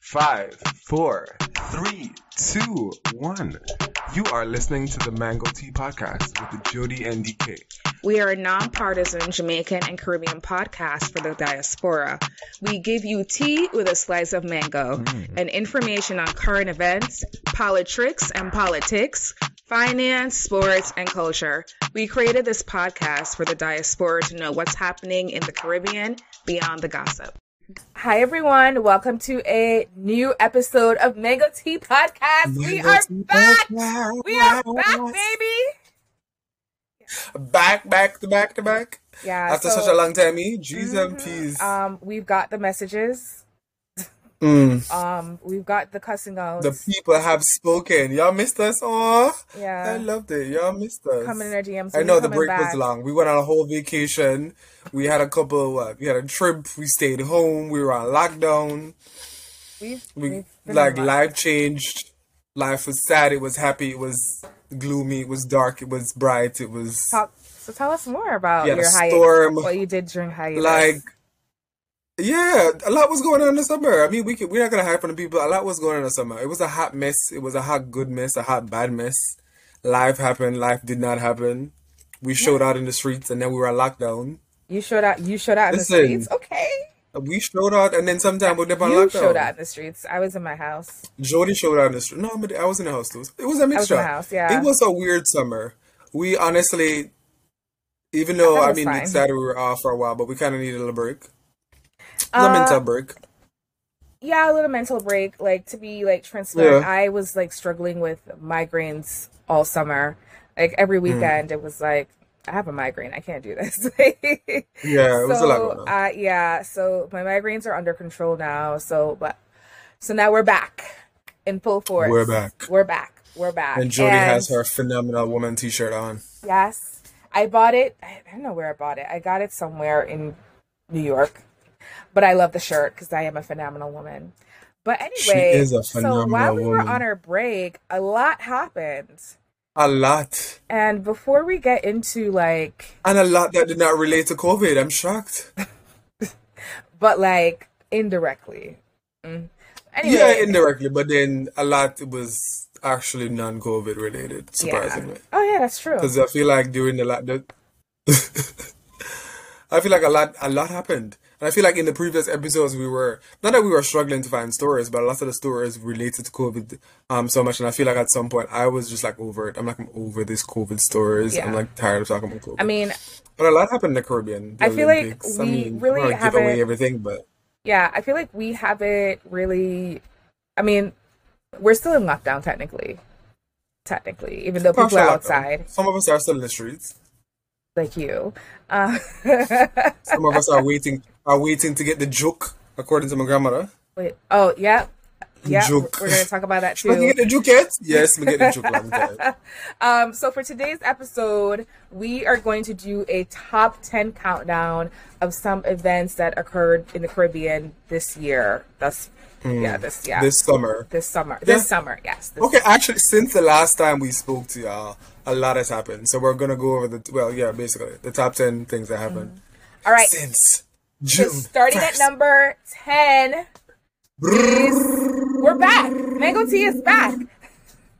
Five, four, three, two, one. You are listening to the Mango Tea Podcast with Jody and DK. We are a nonpartisan Jamaican and Caribbean podcast for the diaspora. We give you tea with a slice of mango Mm. and information on current events, politics and politics, finance, sports, and culture. We created this podcast for the diaspora to know what's happening in the Caribbean beyond the gossip. Hi everyone, welcome to a new episode of Mango Tea Podcast. We are Tea back. Podcast. We are back, baby. Back, back to back to back. Yeah. After so- such a long time, eh? And Mhm. P's. Um, we've got the messages. Mm. Um, we've got the cussing out. The people have spoken. Y'all missed us. Oh, yeah. I loved it. Y'all missed us. coming in our DMs. I know the break back. was long. We went on a whole vacation. We had a couple. What? We had a trip. We stayed home. We were on lockdown. We've, We we've like life changed. Life was sad. It was happy. It was gloomy. It was dark. It was bright. It was Talk, so tell us more about Yeah, your hiatus. storm. What you did during hiatus. like yeah, a lot was going on in the summer. I mean, we can, we're not gonna hide from the people. A lot was going on in the summer. It was a hot mess. It was a hot good mess. A hot bad mess. Life happened. Life did not happen. We showed out in the streets, and then we were on lockdown. you showed out. You showed out in the streets. Okay. We showed out, and then sometime we dip on You lockdown. showed out in the streets. I was in my house. Jody showed out in the street. No, but I was in the house too. It was a was mixture. the house, yeah. It was a weird summer. We honestly, even though That I mean, we decided we were off for a while, but we kind of needed a little break. A Uh, mental break. yeah, a little mental break. Like to be like transparent. Yeah. I was like struggling with migraines all summer. Like every Hmm. weekend, it was like I have a migraine. I can't do this. Yeah, it was a lot so, going on. uh, yeah, so my migraines are under control now. So, but so now we're back in full force. We're back. We're back. We're back. And Jody has her phenomenal woman T-shirt on. Yes, I bought it. I don't know where I bought it. I got it somewhere in New York, but I love the shirt because I am a phenomenal woman. But anyway, is a so while we were woman. on our break, a lot happened. A lot, And before we get into like, and a lot that did not relate to COVID. I'm shocked. but like indirectly. Mm. Anyway, Yeah, indirectly, but then a lot was actually non-COVID related. Surprisingly. Yeah. Oh yeah, that's true. Because I feel like during the lot, I feel like a lot, a lot happened, and I feel like in the previous episodes we were not that we were struggling to find stories, but a lot of the stories related to COVID, um, so much, and I feel like at some point I was just like over it. I'm like I'm over this COVID stories. I'm like tired of talking about COVID. I mean, but a lot happened in the Caribbean. the I feel like Olympics. I we mean, really I don't give haven't- away everything, but yeah, I feel like we haven't really. I mean, we're still in lockdown technically. Technically, even though people are lockdown. outside, Some of us are still in the streets. like you. Uh, Some of us are waiting, are waiting to get the joke, according to my grandmother. wait. Oh, yeah. Yeah, we're, Joke. we're gonna talk about that But you too. get the joke yet? Yes, we get the time. Um, so for today's episode, we are going to do a top ten countdown of some events that occurred in the Caribbean this year. That's yeah, this yeah. This summer. this summer, Yeah. this summer, yes. This Okay, actually, since the last time we spoke to y'all, a lot has happened. So we're gonna go over the well, yeah, basically the top ten things that happened All right. since So June. starting at number 10 is we're back. Mango tea is back.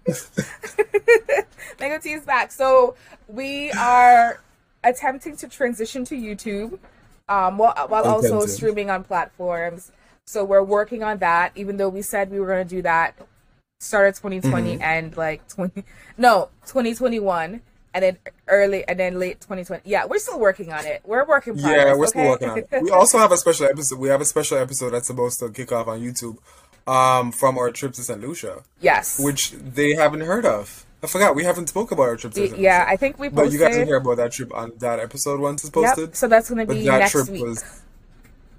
Mango tea is back. So we are attempting to transition to YouTube um, while, while also streaming on platforms. So we're working on that, even though we said we were going to do that start of 2020 Mm-hmm. and like 20 no 2021 and then early and then late 2020 yeah we're still working on it we're working Yeah, we're still working on it. We also have a special episode. We have a special episode that's supposed to kick off on YouTube, um, from our trip to St. Lucia, yes which they haven't heard of. I forgot we haven't spoke about our trip to St. Lucia. yeah i think we But you guys didn't hear about that trip on that episode once it's posted. yep, so that's going to but be that next trip week was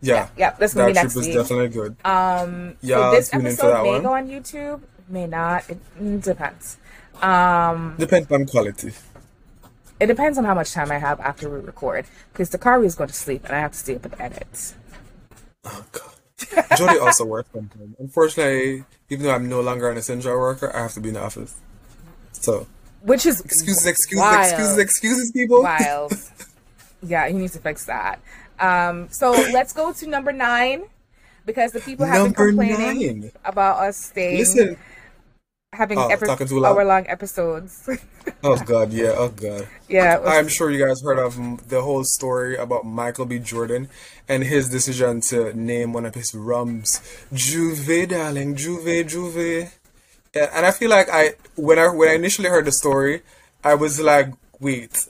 yeah, yep that's going that to be trip next was week definitely good. um Yeah, so this tune in for episode may one. go on youtube may not it mm, depends um Depends on quality. It depends on how much time i have after we record because the car is going to sleep and i have to stay up and edit Oh god. Jody also works home. Unfortunately, even though I'm no longer an essential worker, I have to be in the office. So which is excuses, excuses, wild. excuses, excuses, people. wild. yeah, he needs to fix that. Um, so let's go to number nine. because the people have been complaining nine. about us staying Listen. Having Oh, epi- talking too loud? hour long episodes. Oh God, yeah. Oh God. yeah, was- I'm sure you guys heard of the whole story about Michael B. Jordan and his decision to name one of his rums J'ouvert, darling, J'ouvert, J'ouvert. Yeah, and I feel like I when I when I initially heard the story, I was like, wait,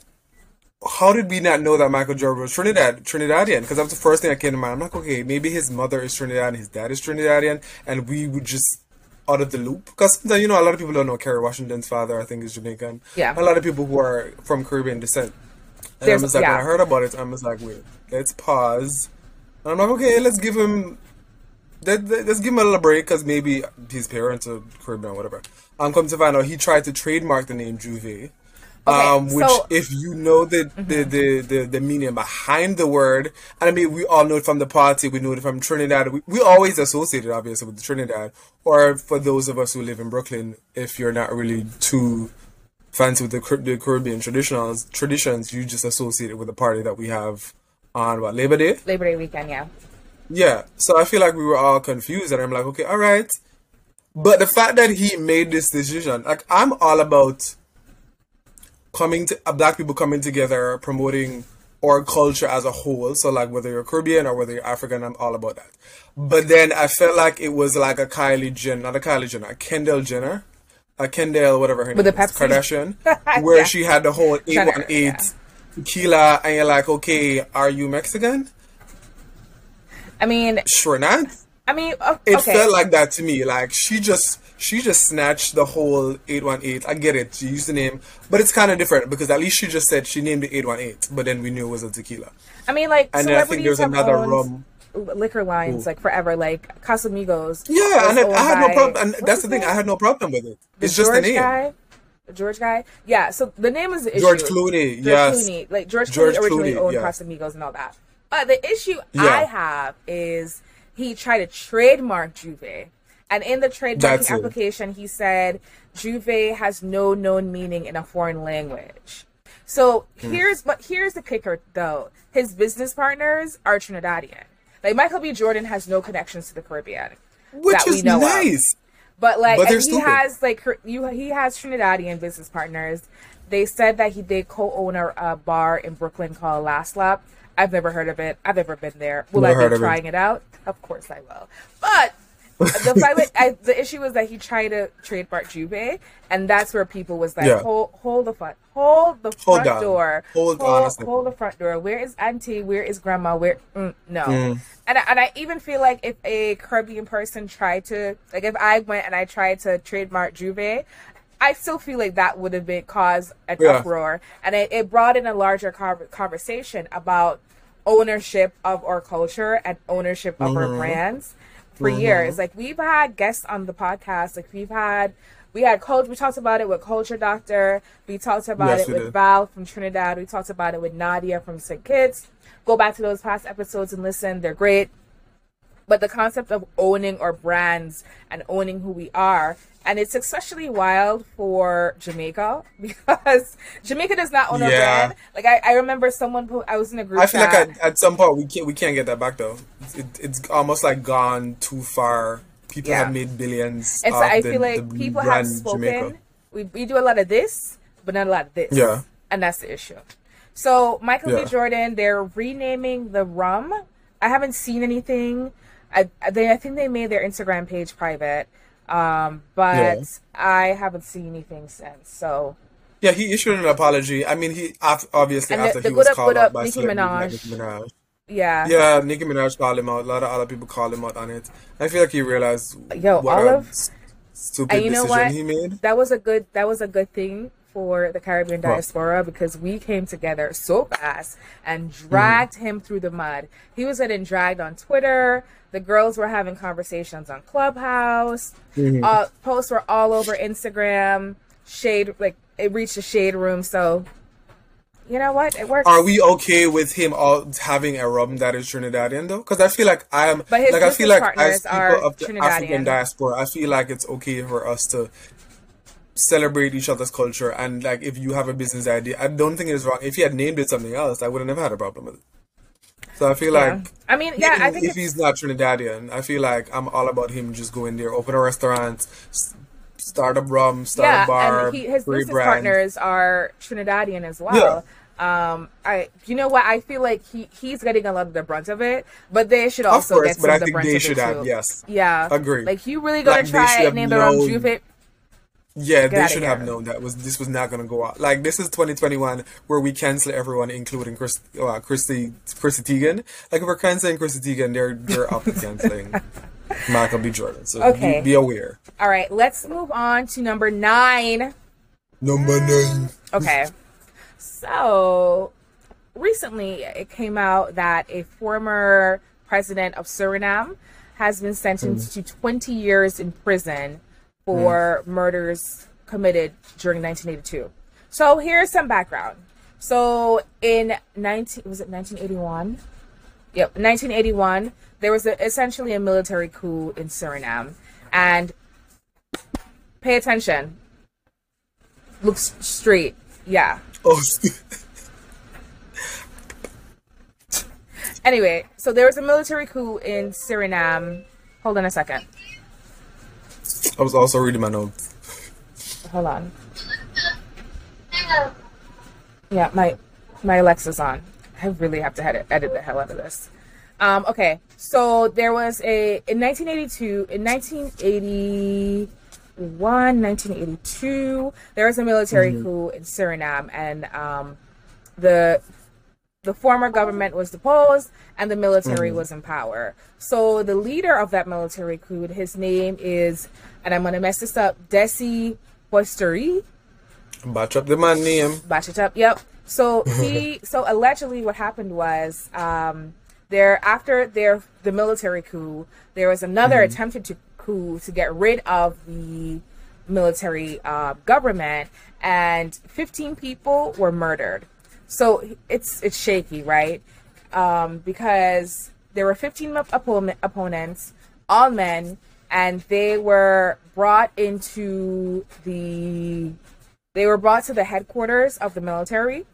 how did we not know that Michael Jordan was Trinidad Trinidadian? Because that was the first thing that came to mind. I'm like, okay, maybe his mother is Trinidadian, his dad is Trinidadian, and we would just out of the loop. Because you know a lot of people don't know Kerry Washington's father. I think is Jamaican. Yeah. a lot of people who are from Caribbean descent. And There's- I'm just like, yeah. when I heard about it, I'm just like, wait, let's pause. And I'm like, okay, let's give him, let, let's give him a little break because maybe his parents are Caribbean or whatever. Um, come to find out, he tried to trademark the name J'ouvert. Um, which, so- if you know the, the, the, the, the meaning behind the word, and I mean, we all know it from the party, we know it from Trinidad. We, we always associate it, obviously, with Trinidad. Or for those of us who live in Brooklyn, if you're not really too fancy with the, the Caribbean traditionals, traditions, you just associate it with the party that we have on what Labor Day. Labor Day weekend. Yeah, Yeah, so I feel like we were all confused, and I'm like, okay, all right. But the fact that he made this decision, like, I'm all about coming to uh, black people coming together, promoting our culture as a whole. So, like, whether you're Caribbean or whether you're African, I'm all about that. But then I felt like it was like a Kylie Jenner, not a Kylie Jenner, a Kendall Jenner, a Kendall, whatever her With name the is, Kardashian, where Yeah. she had the whole Jenner, 818 yeah. tequila, and you're like, okay, are you Mexican? I mean, Sure not. I mean, o- It felt like that to me. Like she just she just snatched the whole eight one eight. I get it. She used the name, but it's kind of different because at least she just said she named it eight one eight, but then we knew it was a tequila. I mean, like And then I think there's another rum. liquor lines like forever, like Casamigos. Yeah, and I, had no problem. And that's the thing. name? I had no problem with it. The It's just the name. guy. George guy. Yeah. So the name is the issue. George Clooney, George yes. Clooney. Like George, George Clooney originally Clooney, owned yeah. Casamigos and all that. But the issue Yeah. I have is he tried to trademark J'ouvert. And in the trademarking application, he said J'ouvert has no known meaning in a foreign language. So Hmm. here's but here's the kicker though. His business partners are Trinidadian. Like Michael B. Jordan has no connections to the Caribbean. Which is know of. nice. But like, But he stupid. has like you, he has Trinidadian business partners. They said that he they co-own a, a bar in Brooklyn called Last Lap. I've never heard of it. I've never been there. Will Never I be of it. trying it. out? Of course I will. But the I, the issue was that he tried to trademark J'ouvert, and that's where people was like, Yeah. hold, hold the front, hold the front on. door, Hold hold, hold the front door. Where is auntie? Where is grandma? Where? Mm, no. Mm. And I, and I even feel like if a Caribbean person tried to, like, if I went and I tried to trademark J'ouvert, I still feel like that would have been caused an Yeah. uproar, and it, it brought in a larger conversation about ownership of our culture and ownership of Mm-hmm. our brands for years. Like we've had guests on the podcast, like we've had. We had culture. We talked about it with Culture Doctor. We talked about Yes, it with did. Val from Trinidad. We talked about it with Nadia from Sick Kids. Go back to those past episodes and listen. They're great. But the concept of owning our brands and owning who we are, and it's especially wild for Jamaica because Jamaica does not own a brand. Like I, I remember someone who I was in a group I feel like at, at some point we can't we can't get that back though. It, it's almost like gone too far. People Yeah. have made billions. and so I the- feel like people have spoken. Jamaica. We, we do a lot of this, but not a lot of this. Yeah. And that's the issue. So Michael Yeah. B. Jordan, they're renaming the rum. I haven't seen anything. I they I think they made their Instagram page private. Um, but Yeah. I haven't seen anything since. So Yeah, he issued an apology. I mean, he obviously And after the he was up, called good up by Nicki Minaj. Nicki Minaj. yeah. Yeah, Nicki Minaj called him out. A lot of other people called him out on it. I feel like he realized Yo, what Olive- a stupid And you know decision what? he made. That was a good that was a good thing for the Caribbean diaspora because we came together so fast and Mm-hmm. dragged him through the mud. He was getting dragged on Twitter. The girls were having conversations on Clubhouse. Mm-hmm. Uh, posts were all over Instagram. Shade like it reached the shade room. So you know what? It works. Are we okay with him all having a rum that is Trinidadian though? Because I feel like I am, But his like I feel business like partners as are people of the African diaspora, I feel like it's okay for us to celebrate each other's culture. And like, if you have a business idea, I don't think it's wrong. If he had named it something else, I would have never had a problem with it. So I feel Yeah. like I mean, yeah, I if, think if he's not Trinidadian, I feel like I'm all about him just going there, open a restaurant, s- start a rum, start yeah, a bar, and he, his business partners are Trinidadian as well. Um, I, you know what? I feel like he he's getting a lot of the brunt of it, but they should Of also course, get some but I of the think brunt they of should it have. too. Yes, Yeah, Agree. Like you really gonna Like, try have name the rum known- J'ouvert? yeah, they should have known that was this was not going to go out. Like this is 2021, where we cancel everyone, including Chris, uh, Christy, Chrissy Teigen. Like if we're canceling Chrissy Teigen, they're they're up to canceling Michael B. Jordan. So Okay. be, be aware. All right, let's move on to number nine. Number nine. Okay. So recently it came out that a former president of Suriname has been sentenced to 20 years in prison Mm. for murders committed during 1982. So here's some background. So in 19 was it 1981? Yep, 1981, there was a, essentially a military coup in Suriname and pay attention. Look straight. Yeah. Oh, Anyway, so there was a military coup in Suriname. Hold on a second. I was also reading my notes. Hold on. Yeah, my my Alexa's on. I really have to edit, edit the hell out of this. Um, okay, so there was a in 1982, in 1981, 1982, there was a military coup in Suriname, and um, the the former government was deposed and the military was in power. So the leader of that military coup, his name is, and I'm gonna mess this up, Desi Boisteri. Batch up the man name. Batch it up. Yep. So he, so allegedly, what happened was, um, there after their the military coup, there was another attempted to coup to get rid of the military uh, government, and 15 people were murdered. So it's it's shaky, right? Um, because there were 15 op- opponents, all men, and they were brought into the they were brought to the headquarters of the military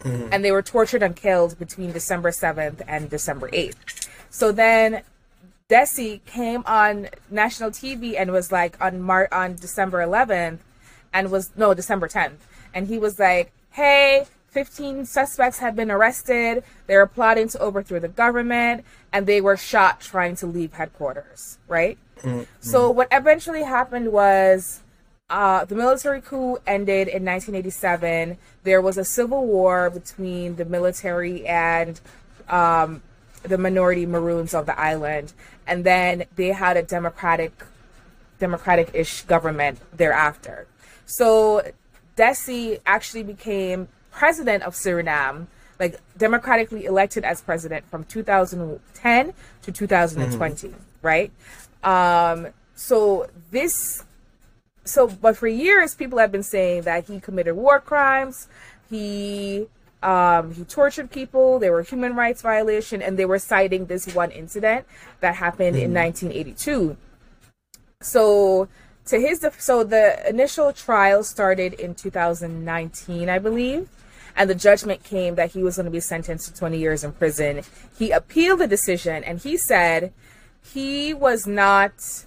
mm-hmm. and they were tortured and killed between December 7th and December 8th. So then Desi came on national TV and was like on Mar- on December 11th and was no December 10th and he was like, "Hey, 15 suspects have been arrested. They were plotting to overthrow the government and they were shot trying to leave headquarters, right? So what eventually happened was uh, the military coup ended in 1987. There was a civil war between the military and um, the minority Maroons of the island, and then they had a democratic, democratic-ish government thereafter. So Desi actually became president of Suriname, like democratically elected as president from 2010 to 2020, right? Um, so this so but for years people have been saying that he committed war crimes. He um, he tortured people. There were human rights violation and they were citing this one incident that happened in 1982 so to his def- so the initial trial started in 2019 i believe and the judgment came that he was going to be sentenced to 20 years in prison. He appealed the decision and he said he was not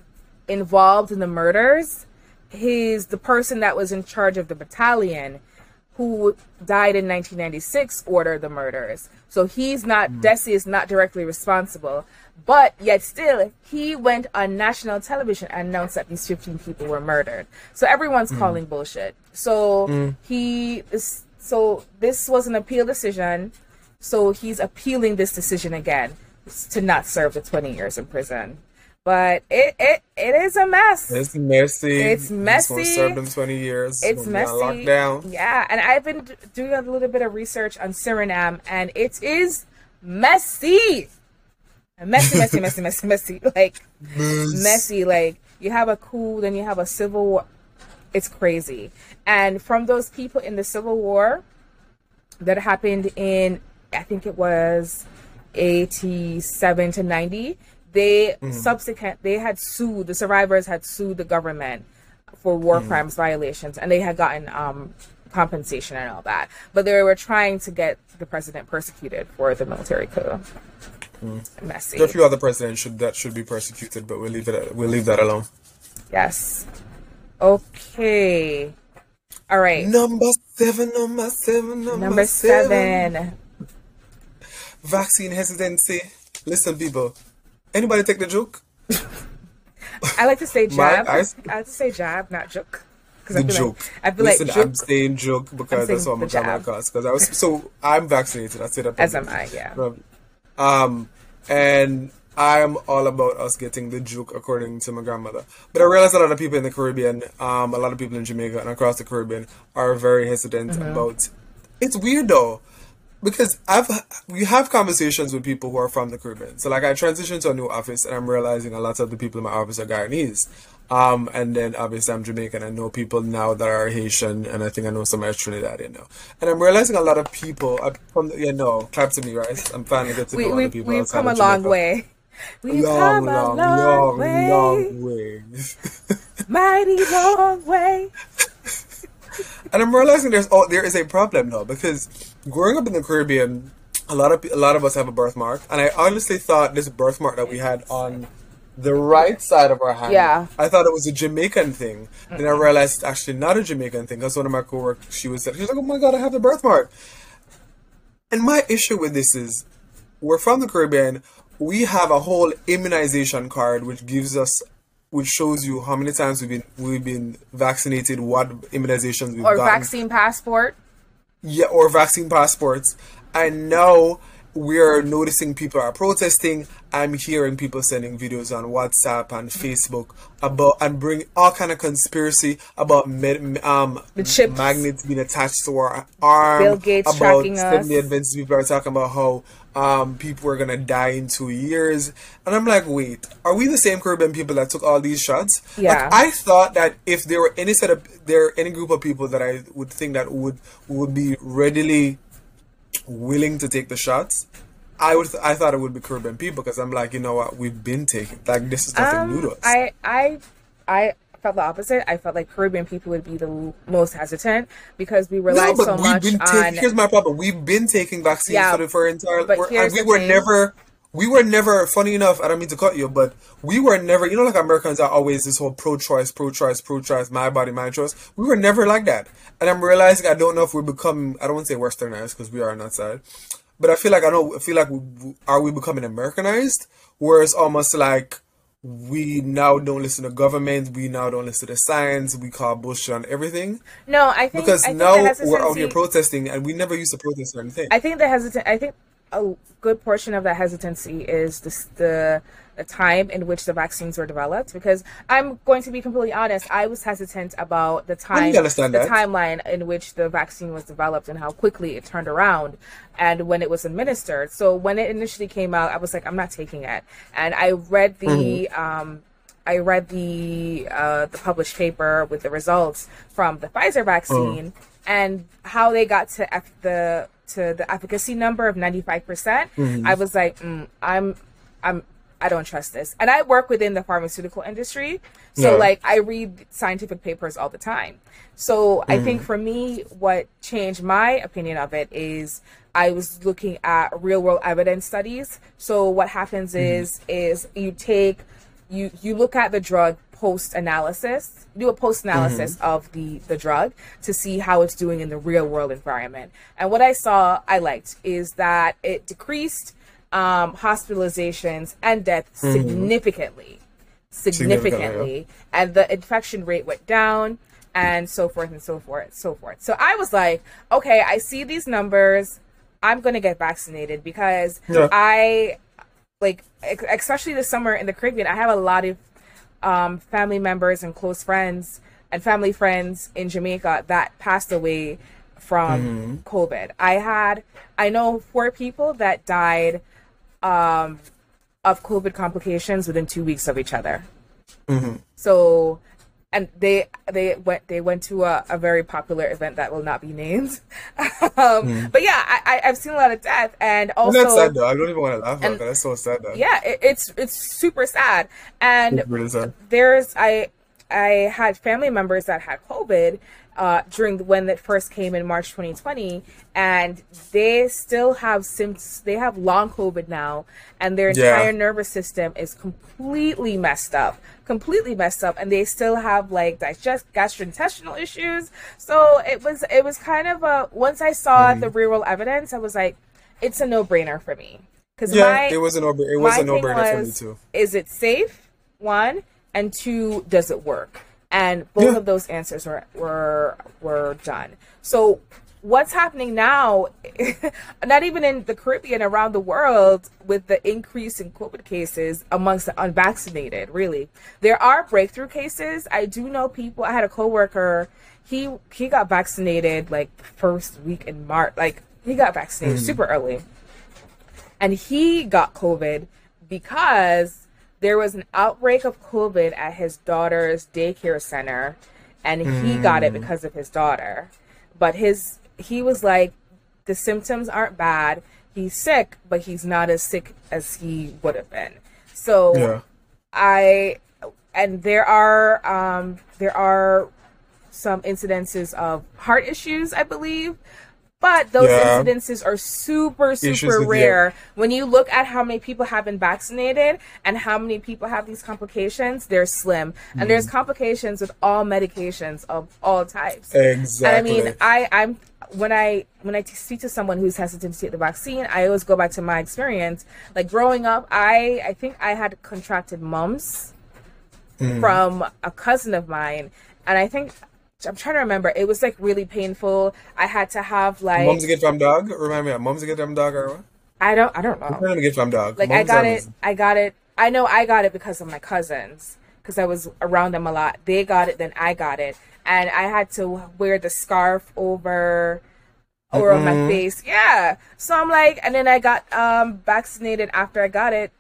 involved in the murders. His the person that was in charge of the battalion who died in 1996 ordered the murders. So he's not hmm. desi is not directly responsible. But yet still he went on national television and announced that these 15 people were murdered. So everyone's hmm. calling bullshit. So hmm. he is so this was an appeal decision. So he's appealing this decision again to not serve the 20 years in prison but it it, it is a mess It's messy. It's messy. Serve them 20 years. it's Gonna be on messy. Yeah, and I've been doing a little bit of research on Suriname, and it is messy, messy, messy, messy, messy, messy. Like messy. Like you have a coup, then you have a civil war. It's crazy. And from those people in the civil war that happened in, I think it was 87 to 90, they mm-hmm. subsequent they had sued the survivors had sued the government for war mm-hmm. crimes violations and they had gotten um compensation and all that. But they were trying to get the president persecuted for the military coup. Mm-hmm. Messy. There are a few other presidents should that should be persecuted, but we'll leave it. We'll leave that alone. Yes. Okay. All right. Number seven, number seven, number, Number seven. Vaccine hesitancy. Listen, people. Anybody take the joke? I like to say jab. I, eyes- like to say jab, not joke. Because The I joke. like I feel Listen, like I'm joke saying joke because that's what I'm gonna jab. cause. I was so I'm vaccinated. I said that. as am. I. Yeah. Probably. Um, and I'm all about us getting the juke according to my grandmother. But I realize a lot of people in the Caribbean, um, a lot of people in Jamaica and across the Caribbean are very hesitant Mm-hmm. about. It's weird though, because I've we have conversations with people who are from the Caribbean. So like I transitioned to a new office and I'm realizing a lot of the people in my office are Guyanese. Um, and then obviously I'm Jamaican. I know people now that are Haitian, and I think I know some are Trinidadian now. And I'm realizing a lot of people uh, from the, yeah no clap to me, right? I'm finally getting to We, know we, other people. we've come a long way. We've Long, come a long, long, long, way. long way. Mighty long way. and I'm realizing there's oh, there is a problem now because growing up in the Caribbean, a lot of a lot of us have a birthmark, and I honestly thought this birthmark that we had on the right side of our hand, Yeah. I thought it was a Jamaican thing. Then I realized it's actually not a Jamaican thing because one of my coworkers, she was she was like, "Oh my god, I have the birthmark." And my issue with this is, we're from the Caribbean. We have a whole immunization card which gives us, which shows you how many times we've been we've been vaccinated, what immunizations we've got. Or gotten, vaccine passport. Yeah, or vaccine passports. I now we're noticing people are protesting. I'm hearing people sending videos on WhatsApp and Facebook about and bring all kind of conspiracy about med, um magnets being attached to our arm. Bill Gates about tracking us. 70 advanced people are talking about how um people are gonna die in two years. And I'm like, wait, are we the same Caribbean people that took all these shots? Yeah. Like, I thought that if there were any set of there any group of people that I would think that would would be readily willing to take the shots, I would I thought it would be Caribbean people because I'm like, you know what, we've been taking like this is nothing new to Um, us. I I I felt the opposite. I felt like Caribbean people would be the most hesitant because we no, relied but so we've much been on. taking. Here's my problem: we've been taking vaccines Yeah, for the for entire. but we were thing. never. We were never. Funny enough, I don't mean to cut you, but we were never. You know, like Americans are always this whole pro-choice, pro-choice, pro-choice, my body, my choice. We were never like that, and I'm realizing I don't know if we become. I don't want to say westernized because we are on that side, but I feel like I don't I feel like we, are we becoming Americanized, where it's almost like we now don't listen to government, we now don't listen to the science, we call bullshit on everything no, I think because I think now we're out here protesting and we never used to protest or anything. I think the hesitant. I think a good portion of that hesitancy is the, the the time in which the vaccines were developed. Because I'm going to be completely honest, I was hesitant about the time, the that. timeline in which the vaccine was developed and how quickly it turned around, and when it was administered. So when it initially came out, I was like, I'm not taking it. And I read the. Um, I read the uh, the published paper with the results from the Pfizer vaccine and how they got to eff- the to the efficacy number of 95%. percent mm-hmm. I was like, mm, I'm I'm I don't trust this. And I work within the pharmaceutical industry, so Yeah. like I read scientific papers all the time. So I think mm-hmm. for me what changed my opinion of it is I was looking at real world evidence studies. So what happens mm-hmm. is is you take you you look at the drug post analysis do a post analysis of the the drug to see how it's doing in the real world environment. And what i saw i liked is that it decreased um, hospitalizations and death significantly significantly Significantly, and the infection rate went down and so forth and so forth and so forth. So i was like okay i see these numbers. I'm going to get vaccinated because Yeah. i like especially this summer in the Caribbean, I have a lot of um, family members and close friends and family friends in Jamaica that passed away from COVID. I had I know four people that died um, of COVID complications within two weeks of each other. So, and they they went they went to a, a very popular event that will not be named. um, But yeah, I, I I've seen a lot of death, and also that's sad though. I don't even want to laugh about that. That's so sad though. yeah, it, it's it's super sad. And really sad. there's I I had family members that had COVID, uh, during the, when it first came in March 2020, and they still have symptoms. They have long COVID now, and their Yeah. entire nervous system is completely messed up, completely messed up, and they still have like digest gastrointestinal issues. So it was it was kind of a once I saw Mm. the real world evidence, I was like, it's a no brainer for me because Yeah, my it was a no. It was a no brainer for me too. Is it safe? One and two, does it work? And both Yeah. of those answers were were were done. So what's happening now? not even in the Caribbean, around the world, with the increase in COVID cases amongst the unvaccinated. Really, there are breakthrough cases. I do know people. I had a coworker. He he got vaccinated like first week in March. Like he got vaccinated mm-hmm. super early and he got COVID because there was an outbreak of COVID at his daughter's daycare center, and he got it because of his daughter. But his he was like, the symptoms aren't bad. He's sick, but he's not as sick as he would have been. So Yeah. I and there are um there are some incidences of heart issues, I believe. But those Yeah. incidences are super, super rare. When you look at how many people have been vaccinated and how many people have these complications, they're slim. And Mm-hmm. there's complications with all medications of all types. Exactly. And I mean, I I'm when I when I t- speak to someone who's hesitant to take the vaccine, I always go back to my experience. Like growing up, I I think I had contracted mumps Mm. from a cousin of mine, and I think I'm trying to remember. It was like really painful. I had to have like Mums get from dog. Remind me, of mums get from dog or what? I don't I don't know. Trying to get from dog. Like I got it. I got it. I know I got it because of my cousins because I was around them a lot. They got it, then I got it, and I had to wear the scarf over over on my face. Yeah. So I'm like, and then I got um vaccinated after I got it.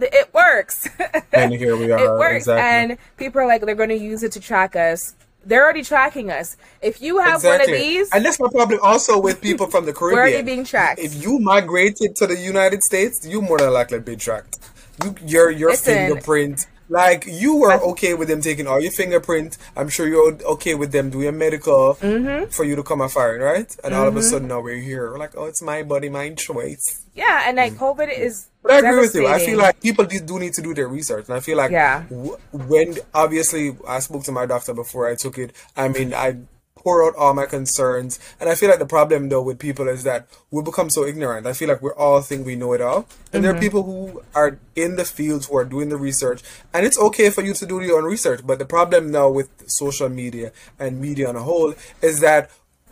It works. And here we are. it works, Exactly. and people are like, they're going to use it to track us. They're already tracking us. If you have one of these, And that's my problem also with people from the Caribbean. we're already being tracked. If you migrated to the United States, you more than likely be tracked. You, your your Listen. fingerprint, like you were okay with them taking all your fingerprint. I'm sure you're okay with them doing a medical Mm-hmm. for you to come a foreign, right? And all of a sudden now we're here. We're like, oh, it's my body, my choice. yeah, and like COVID is. But I agree with you. I feel like people do do need to do their research, and I feel like Yeah. w- when obviously I spoke to my doctor before I took it. I mean, I pour out all my concerns, and I feel like the problem though with people is that we become so ignorant. I feel like we all think we know it all, and there are mm-hmm. people who are in the fields who are doing the research, and it's okay for you to do your own research. But the problem now with social media and media on a whole is that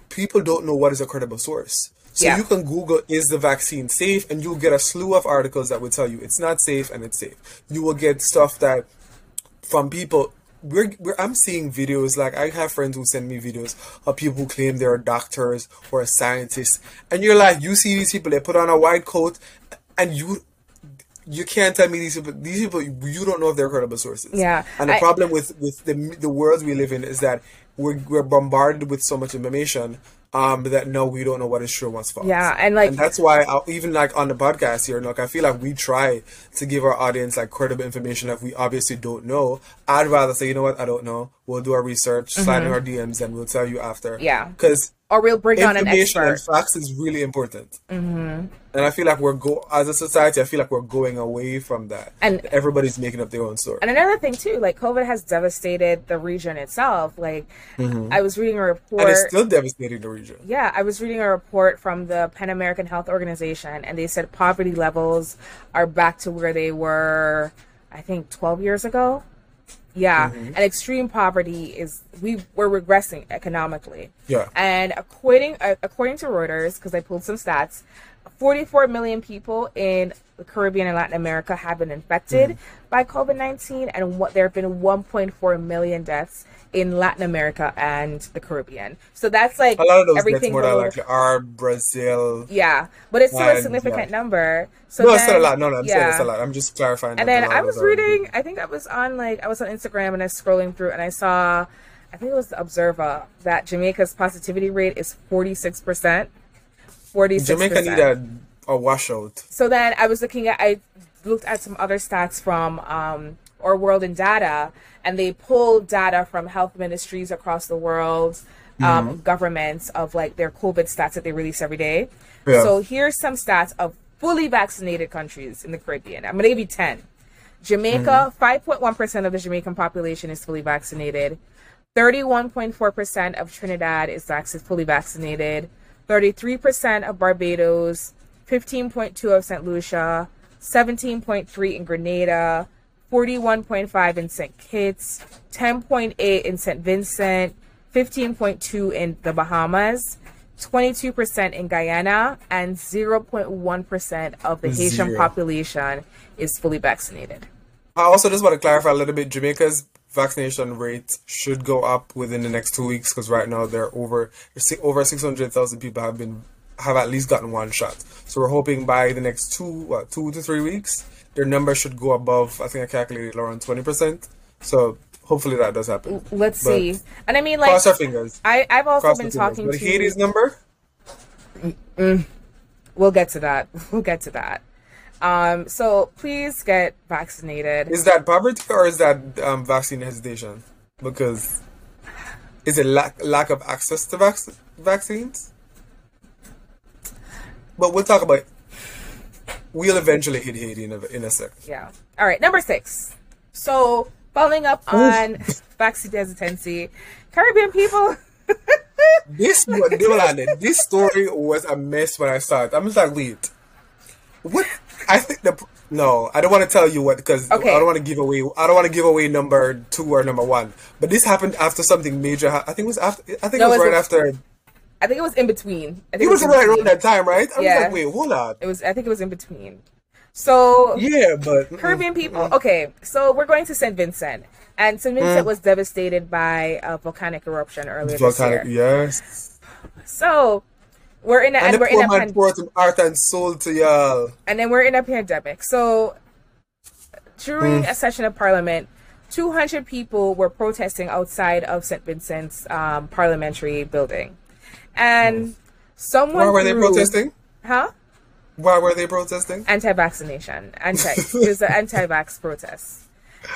people don't know what is a credible source. So Yeah. you can Google is the vaccine safe and you'll get a slew of articles that will tell you it's not safe and it's safe. You will get stuff that from people we're, we're I'm seeing videos like I have friends who send me videos of people who claim they're doctors or scientists. And you're like you see these people they put on a white coat and you you can't tell me these people these people you don't know if they're credible sources. Yeah, and the I- problem with with the the world we live in is that we're, we're bombarded with so much information um that no we don't know what is true what's false. Yeah, and, like- and that's why I, even like on the podcast here like i feel like we try to give our audience like credible information that we obviously don't know. I'd rather say you know what? I don't know we'll do our research slide in our dms and we'll tell you after Mm-hmm. Yeah. because or we'll bring on an information and expert. facts is really important mm-hmm. and i feel like we're go as a society i feel like we're going away from that And- everybody's making up their own story And another thing too, like COVID has devastated the region itself. Like I was reading a report. Mm-hmm. and it's still devastating the region Yeah, I was reading a report from the Pan American Health Organization, and they said poverty levels are back to where they were, I think, 12 years ago. Yeah, Mm-hmm. and extreme poverty is we we're regressing economically. Yeah. and according uh, according to Reuters, because I pulled some stats, 44 million people in the Caribbean and Latin America have been infected Mm-hmm. by COVID 19, and what there have been 1.4 million deaths in Latin America and the Caribbean. So that's like a lot of those everything more likely are brazil yeah, but it's still a significant yeah. number. So no, it's not a lot. No, no, I'm saying it's a lot. I'm just clarifying. And then I was those are- reading. I think I was on like I was on Instagram and I was scrolling through and I saw, I think it was the Observer that Jamaica's positivity rate is forty six percent. Forty six. Jamaica need a, a washout. So then I was looking at, I looked at some other stats from um, Our World in Data, and they pulled data from health ministries across the world, um, governments of like their COVID stats that they release every day. Yeah. So here's some stats of fully vaccinated countries in the Caribbean. I'm gonna give you ten. Jamaica, 5.1% of the Jamaican population is fully vaccinated. 31.4% of Trinidad is vac- fully vaccinated. 33% of Barbados, 15.2 of St. Lucia, 17.3 in Grenada, 41.5 in St. Kitts, 10.8 in St. Vincent, 15.2 in the Bahamas, 22% in Guyana, and 0.1% of the Haitian Zero. population is fully vaccinated. I also just want to clarify a little bit. Jamaica's vaccination rate should go up within the next two weeks because right now they're over over six hundred thousand people have been have at least gotten one shot. So we're hoping by the next two what two to three weeks their number should go above. I think I calculated around twenty percent. So hopefully that does happen. Let's But see. And I mean, like, Cross our fingers. I, I've also Cross been our fingers. talking But to. Haiti's number. We'll get to that. We'll get to that. Um, so please get vaccinated. Is that poverty or is that um, vaccine hesitation? Because is it lack lack of access to vac- vaccines? But we'll talk about. We'll eventually hit Haiti in a, in a sec. Yeah. All right. Number six. So following up on vaccine hesitancy, Caribbean people. This what they were like, This story was a mess when I saw it. I'm just like, wait, what? I think the no, I don't want to tell you what because Okay. I don't want to give away. I don't want to give away number two or number one. But this happened after something major. I think it was after. I think No, it was it right was- after. I think it was in between. I think It was in right around that time, right? I was Yeah. like, wait, hold on. It was. I think it was in between. So Yeah, but mm, Caribbean people. Okay, so we're going to St. Vincent, and St. Vincent was devastated by a volcanic eruption earlier volcanic, this year. yes. So we're in a, And, and, we're in a poured some art and soul to y'all. and then we're in a pandemic. So during a session of parliament, 200 people were protesting outside of St. Vincent's um, parliamentary building, and someone Why were they protesting? Huh? Why were they protesting? Anti-vaccination. Anti. it was an anti-vax protest,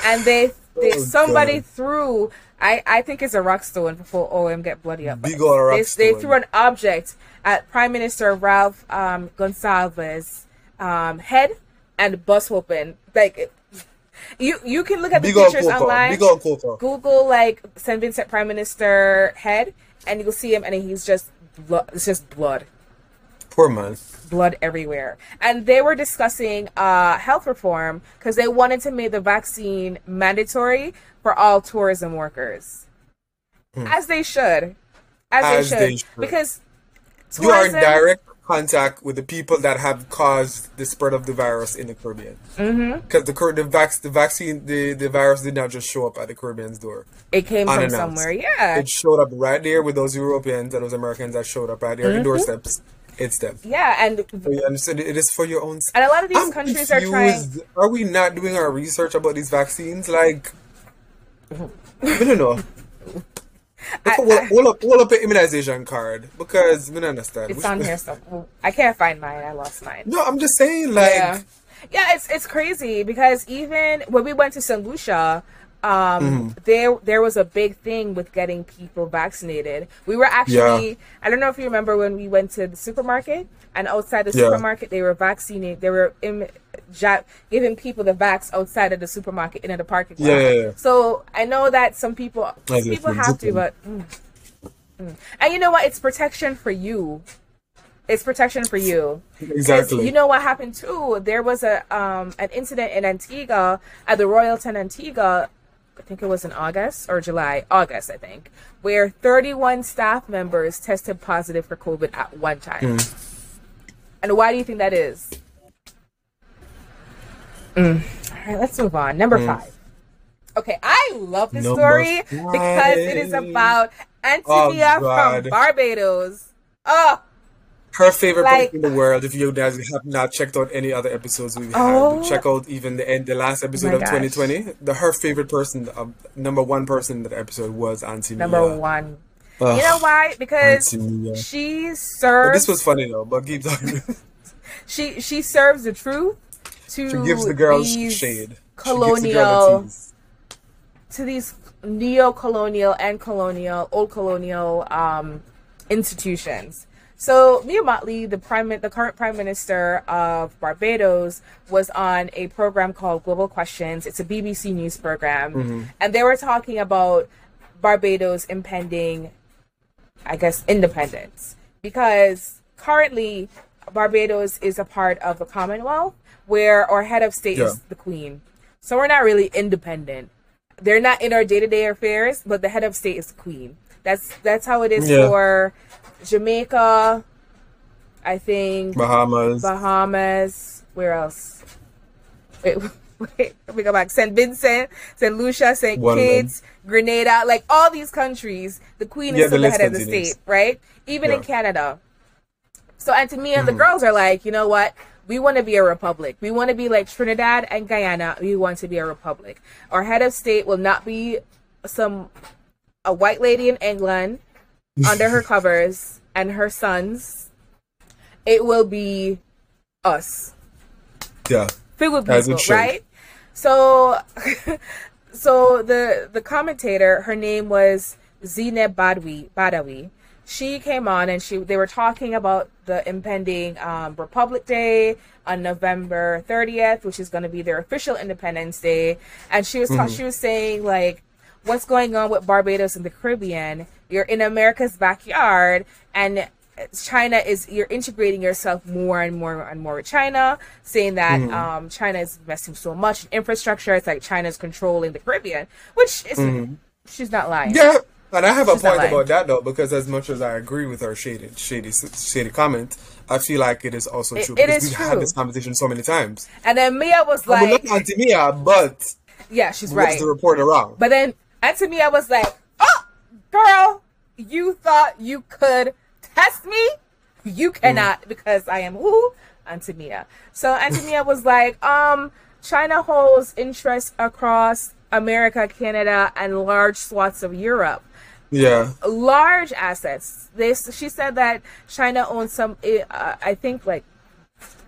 and they, they Oh, somebody God. threw. I, I think it's a rock stone before OM get bloody up. Big ol' rock they, they threw an object at Prime Minister Ralph um, Gonsalves' um, head and bus open. Like you you can look at the Big pictures online. Google like St. Vincent Prime Minister head, and you'll see him, and he's just blood. It's just blood Poor man. blood everywhere. And they were discussing uh, health reform because they wanted to make the vaccine mandatory for all tourism workers, as they should, as, Hmm. As they, they should. should. You are in direct contact with the people that have caused the spread of the virus in the Caribbean. Because the Car- the, vac- the vaccine, the, the virus did not just show up at the Caribbean's door. It came from somewhere, yeah, It showed up right there with those Europeans and those Americans that showed up right there at the Mm-hmm. doorsteps. It's them. yeah, and So you understand? It is for your own. and a lot of these I'm countries are trying. Are we not doing our research about these vaccines? Like, I don't know. I- hold up, up an immunization card because we don't understand. It's We on should- here somewhere. I can't find mine. I lost mine. No, I'm just saying, like, yeah yeah it's it's crazy because even when we went to st lucia um Mm-hmm. there there was a big thing with getting people vaccinated we were actually Yeah. i don't know if you remember when we went to the supermarket and outside the Yeah. supermarket they were vaccinating they were in, giving people the vax outside of the supermarket in the parking lot Yeah, yeah, yeah. so i know that some people some people have to but mm, mm. and you know what it's protection for you it's protection for you. Exactly. You know what happened too? There was a um an incident in Antigua at the Royalton Antigua. I think it was in August or July, August, I think, where 31 staff members tested positive for COVID at one time. Hmm. And why do you think that is? Mm. All right, let's move on. Number five. Okay, I love this Number story because it is about Antigua Oh, from Barbados. Oh, her favorite like- person in the world. If you guys have not checked out any other episodes we've Oh. had, check out even the end, the last episode of gosh. 2020. The her favorite person, uh, number one person in that episode was Auntie number Mia. one. Ugh, You know why? Because she But serves this was funny though. But keep talking. she she serves the truth to she gives the girls these shade. She gives the girl the colonial to these neo-colonial and colonial, old colonial um, institutions. So Mia Mottley, the prime, the current prime minister of Barbados, was on a program called Global Questions. It's a BBC news program, mm-hmm. and they were talking about Barbados impending, I guess, independence because currently Barbados is a part of the Commonwealth, where our head of state yeah. is the Queen. So we're not really independent. They're not in our day to day affairs, but the head of state is the Queen. That's that's how it is yeah. for Jamaica, I think Bahamas, Bahamas. Where else? Wait, wait. Let me go back. Saint Vincent, Saint Lucia, Saint Kitts, Grenada. Like all these countries, the Queen is yeah, still the, the head of the state, right? Even in Canada. So, and to me, mm-hmm. the girls are like, you know what? We want to be a republic. We want to be like Trinidad and Guyana. We want to be a republic. Our head of state will not be some a white lady in England under her covers and her sons, it will be us. Yeah. With people, right? So so the the commentator, her name was Zeinab Badwi Badawi. She came on and she they were talking about the impending um, Republic Day on November 30th, which is going to be their official Independence Day, and she was ta- mm-hmm. she was saying like what's going on with Barbados and the Caribbean. You're in America's backyard, and China is you're integrating yourself more and more and more with China, saying that mm. um, China is investing so much in infrastructure. It's like China's controlling the Caribbean, which is mm. she's not lying. Yeah, and I have she's a point about that though, because as much as I agree with her shady, shady, shady comment, I feel like it is also true it, because we've true. had this conversation so many times. And then Mia was like, well, not Auntie Mia, but yeah, she's right. the reporter wrong? But then me, I was like, oh, girl, you thought you could test me? You cannot mm. because I am who? Auntie Mia. So Auntie Mia was like, um, China holds interest across America, Canada, and large swaths of Europe. Yeah. Large assets. This she said that China owns some, uh, I think like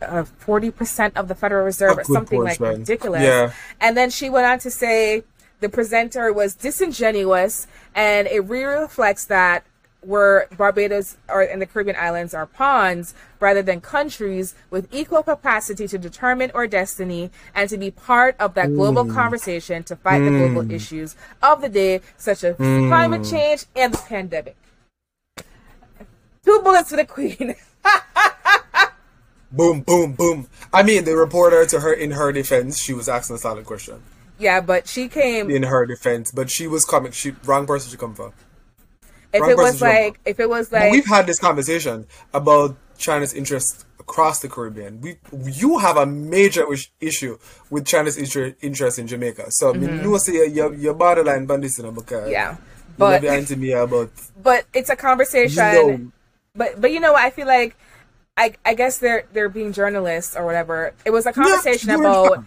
uh, forty uh, percent of the Federal Reserve or something like ridiculous. Yeah. And then she went on to say the presenter was disingenuous, and it really reflects that where Barbados or in the Caribbean islands are pawns rather than countries with equal capacity to determine our destiny and to be part of that global mm. conversation to fight mm. the global mm. issues of the day, such as mm. climate change and the pandemic. Two bullets for the queen. boom, boom, boom. I mean, the reporter to her in her defense, she was asking a solid question. Yeah, but she came in her defense, but she was coming. She wrong person to come for. If it was like, if it was like, but we've had this conversation about China's interest across the Caribbean. We you have a major issue with China's interest in Jamaica. So mm-hmm. I mean, you say your your borderline bandits, know, because yeah, but me about. But it's a conversation. You know, but but you know what? I feel like. I, I guess they're they're being journalists or whatever. It was a conversation yeah, about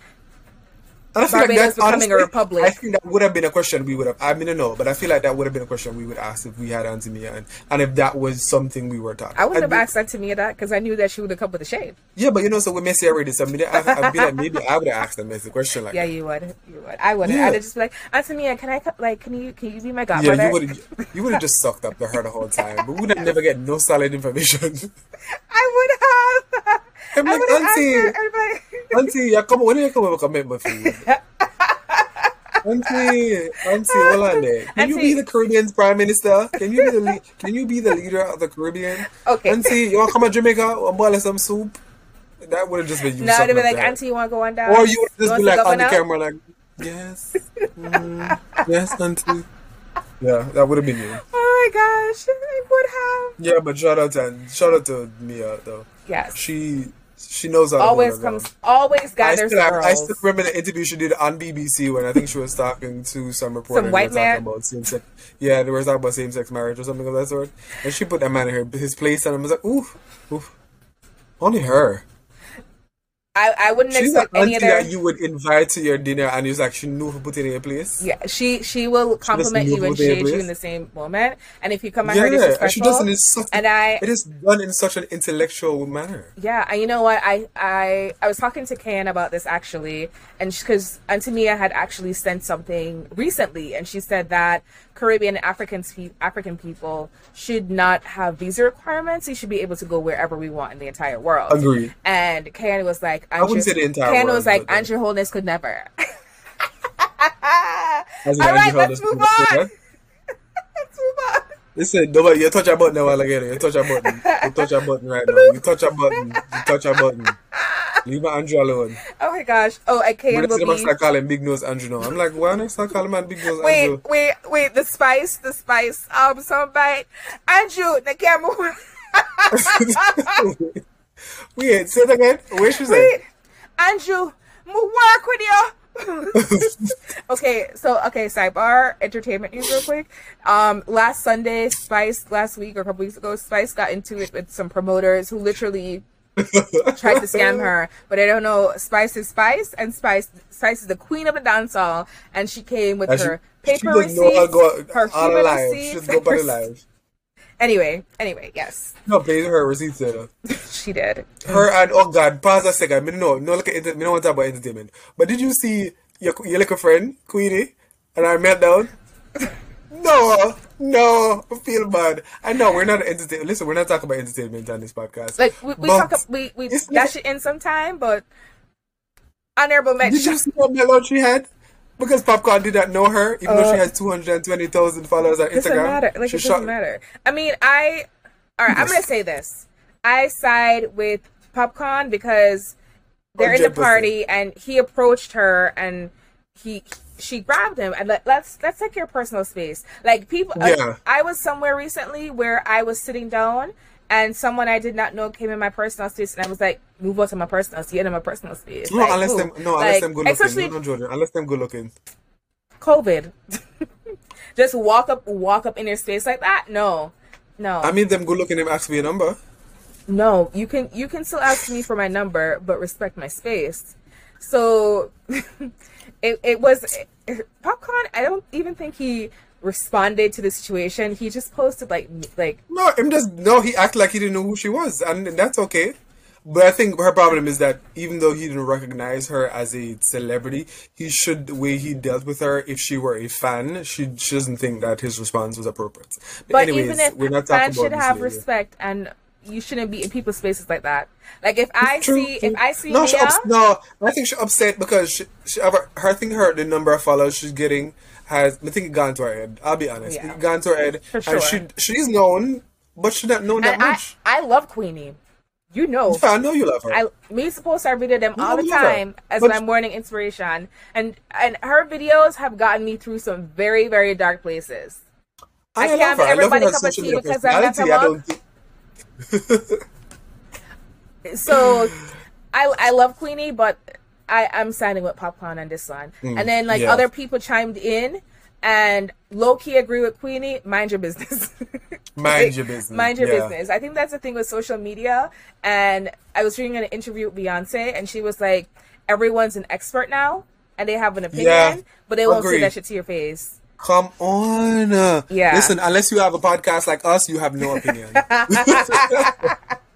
and I feel Barbados like that, becoming honestly, a republic. I think that would have been a question we would have. I mean, no, but I feel like that would have been a question we would ask if we had Auntie Mia and, and if that was something we were talking. I wouldn't I'd have be, asked Auntie Mia that because I knew that she would have come with a shade. Yeah, but you know, so with Messi already, so I mean, I, would be like, maybe I would have asked them messy question like. Yeah, that. you would. You would. I would. Yeah. I'd just be like, Auntie Mia, uh, can I like, can you, can you be my godmother? Yeah, you would. You would have just sucked up to her the whole time, but we would never get no solid information. I would have. I'm like, Auntie, Auntie, yeah, come when are you coming a commitment for you? Auntie, Auntie, hold on there. Can Auntie. you be the Caribbean's prime minister? Can you be the le- Can you be the leader of the Caribbean? Okay. Auntie, you want to come to Jamaica and boil some soup? That would have just been you. No, they'd be like, that. Auntie, you want to go on down? Or you would just be like on the camera, like, yes, mm, yes, Auntie. Yeah, that would have been you. Oh my gosh, I would have. Yeah, but shout out to shout out to Mia though. Yes. She she knows how always comes always gathers I still, I still remember the interview she did on BBC when I think she was talking to some reporter. Some white man. About same sex, yeah, they were talking about same sex marriage or something of that sort. And she put that man in her his place, and I was like, ooh, ooh, only her. I, I wouldn't She's expect an any other. that you would invite to your dinner, and it's like she knew who put it in your place. Yeah, she she will compliment knew you and shade you in the same moment. And if you come at her Yeah, and she does it in such. and I it is done in such an intellectual manner. Yeah, and you know what? I I I was talking to Ken about this actually, and because Auntie Mia had actually sent something recently, and she said that Caribbean and African African people should not have visa requirements. You should be able to go wherever we want in the entire world. Agreed. And Ken was like, I wouldn't say the entire Ken world, was like, but, uh, Andrew Holness could never. All right, let's move on. Let's move on. Listen, nobody, you touch a button a while ago. You touch a button. You touch a button right now. You touch a button. You touch a button. Leave my Andrew alone. Oh my gosh! Oh, When will they be. start calling Big Nose Andrew now, I'm like, why not start calling man Big Nose Wait, Andrew? wait, wait! wait. The spice, the spice. Um, soundbite. Andrew, the camera. Wait, say it again. Where she? Wait, Andrew, me work with you. okay, so okay, sidebar entertainment news real quick. Um, last Sunday, Spice last week or a couple weeks ago, Spice got into it with some promoters who literally tried to scam her. But I don't know. Spice is Spice, and Spice Spice is the queen of the dance hall, and she came with And her she paper how receipts, go her human receipts. She Anyway, anyway, yes, No, pay her receipts there. she did. Her and oh god, pause a second. Me no, no look at me don't want to talk about entertainment. But did you see your your little friend Queenie and our meltdown? No, no, I feel bad. I know we're not entertain. Listen, we're not talking about entertainment on this podcast. Like we, we talk, we we dash it in sometime, but honorable Did mention. you see what meltdown she had? Because Popcaan did not know her, even though Uh, she has two hundred and twenty thousand followers on It doesn't Instagram. matter. Like she it doesn't matter. I mean, I. All right, I'm gonna say this. I side with Popcaan because they're in the party, and he approached her, and he she grabbed him, and let, let's let's take your personal space. Like people, uh, Yeah. I was somewhere recently where I was sitting down. And someone I did not know came in my personal space, and I was like, "Move out of my personal space. In my personal space." No, Like, unless them, no, unless Like, them good looking. Especially No, no, Jordan, unless them good looking. COVID. Just walk up, walk up in your space like that. No, no, I mean, them good looking. Them ask me a number. no. You can you can still ask me for my number, but respect my space. So it it was Popcaan. I don't even think he responded to the situation. He just posted like like No, him just no. He acted like he didn't know who she was, and that's okay. But I think her problem is that even though he didn't recognize her as a celebrity, he should the way he dealt with her. If she were a fan, she, she doesn't think that his response was appropriate. But, But anyways, even if we're not talking fans about should have respect and you shouldn't be in people's spaces like that. Like if I True, see if I see no, she Mia, ups- no, I think she's upset because she, she her, her thing her the number of followers she's getting has I think it gone to her head. I'll be honest, Yeah. it gone to her head, For and sure. she she's known, but she's not known that I much. I love Queenie. You know, Yeah, I know you love her. I me supposed to video them all the time as But- my morning inspiration, and and her videos have gotten me through some very very dark places. I love can't her. I love everybody her cup of tea because I'm not. Don't think. So I I love Queenie, but I I'm siding with Popcaan on this one. and then like Mm, yeah. other people chimed in. And low key agree with Queenie. Mind your business. Mind Like, your business. Mind your yeah. business. I think that's the thing with social media. And I was reading an interview with Beyonce, and she was like, "Everyone's an expert now, and they have an opinion, Yeah, but they won't say that shit to your face." Come on. Yeah. Listen, unless you have a podcast like us, you have no opinion.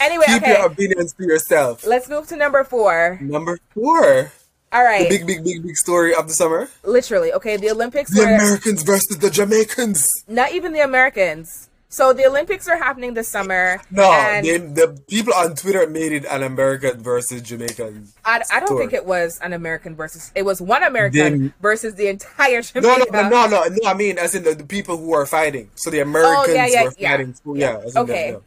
Anyway, Keep okay, your opinions to yourself. let's move to number four. Number four, All right. the big, big, big, big story of the summer: literally. Okay, the Olympics the were Americans versus the Jamaicans. not even the Americans. So the Olympics are happening this summer. No, and they, the people on Twitter made it an American versus Jamaican. I, I don't think it was an American versus. It was one American Then- versus the entire No, Jamaica. no, no, no, no. I mean, as in the, the people who are fighting. So the Americans Oh, yeah, yeah, were yeah. fighting. Yeah. in Okay. the-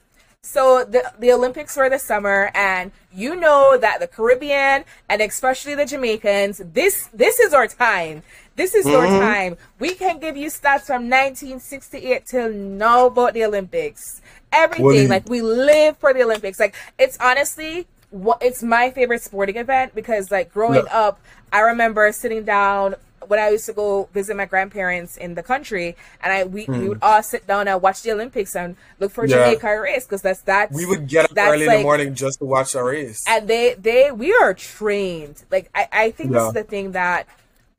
So the the Olympics were this summer, and you know that the Caribbean and especially the Jamaicans, this this is our time. This is your Mm-hmm. time. We can give you stats from 1968 till now about the Olympics. Everything Well, like we live for the Olympics. Like it's honestly what it's my favorite sporting event because like growing No. up, I remember sitting down when I used to go visit my grandparents in the country, and I we, we would all sit down and watch the Olympics and look for Hmm. Yeah. Jamaica race because that's that. We would get up early in the morning just to watch our race. and they they we are trained like i, I think this is the thing that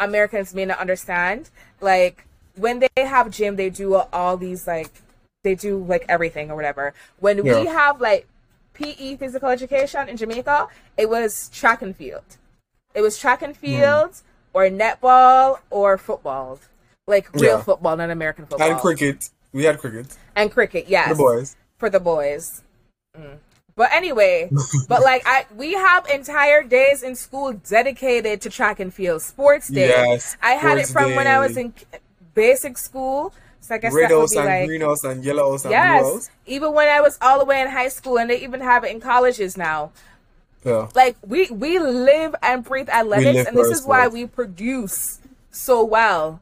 americans may not understand like when they have gym they do all these like they do like everything or whatever when we have like pe physical education in jamaica it was track and field it was track and field or netball or football like real Yeah. football not american football and cricket. We had cricket. and cricket yes The boys. for the boys. Mm. But anyway, but like I, we have entire days in school dedicated to track and field sports day. Yes, I had it from when I was in basic school. So I guess that would be and like green house and yellow house and blue yes, house. even when I was all the way in high school, and they even have it in colleges now. Yeah. Like we we live and breathe athletics, live and this is why we produce so well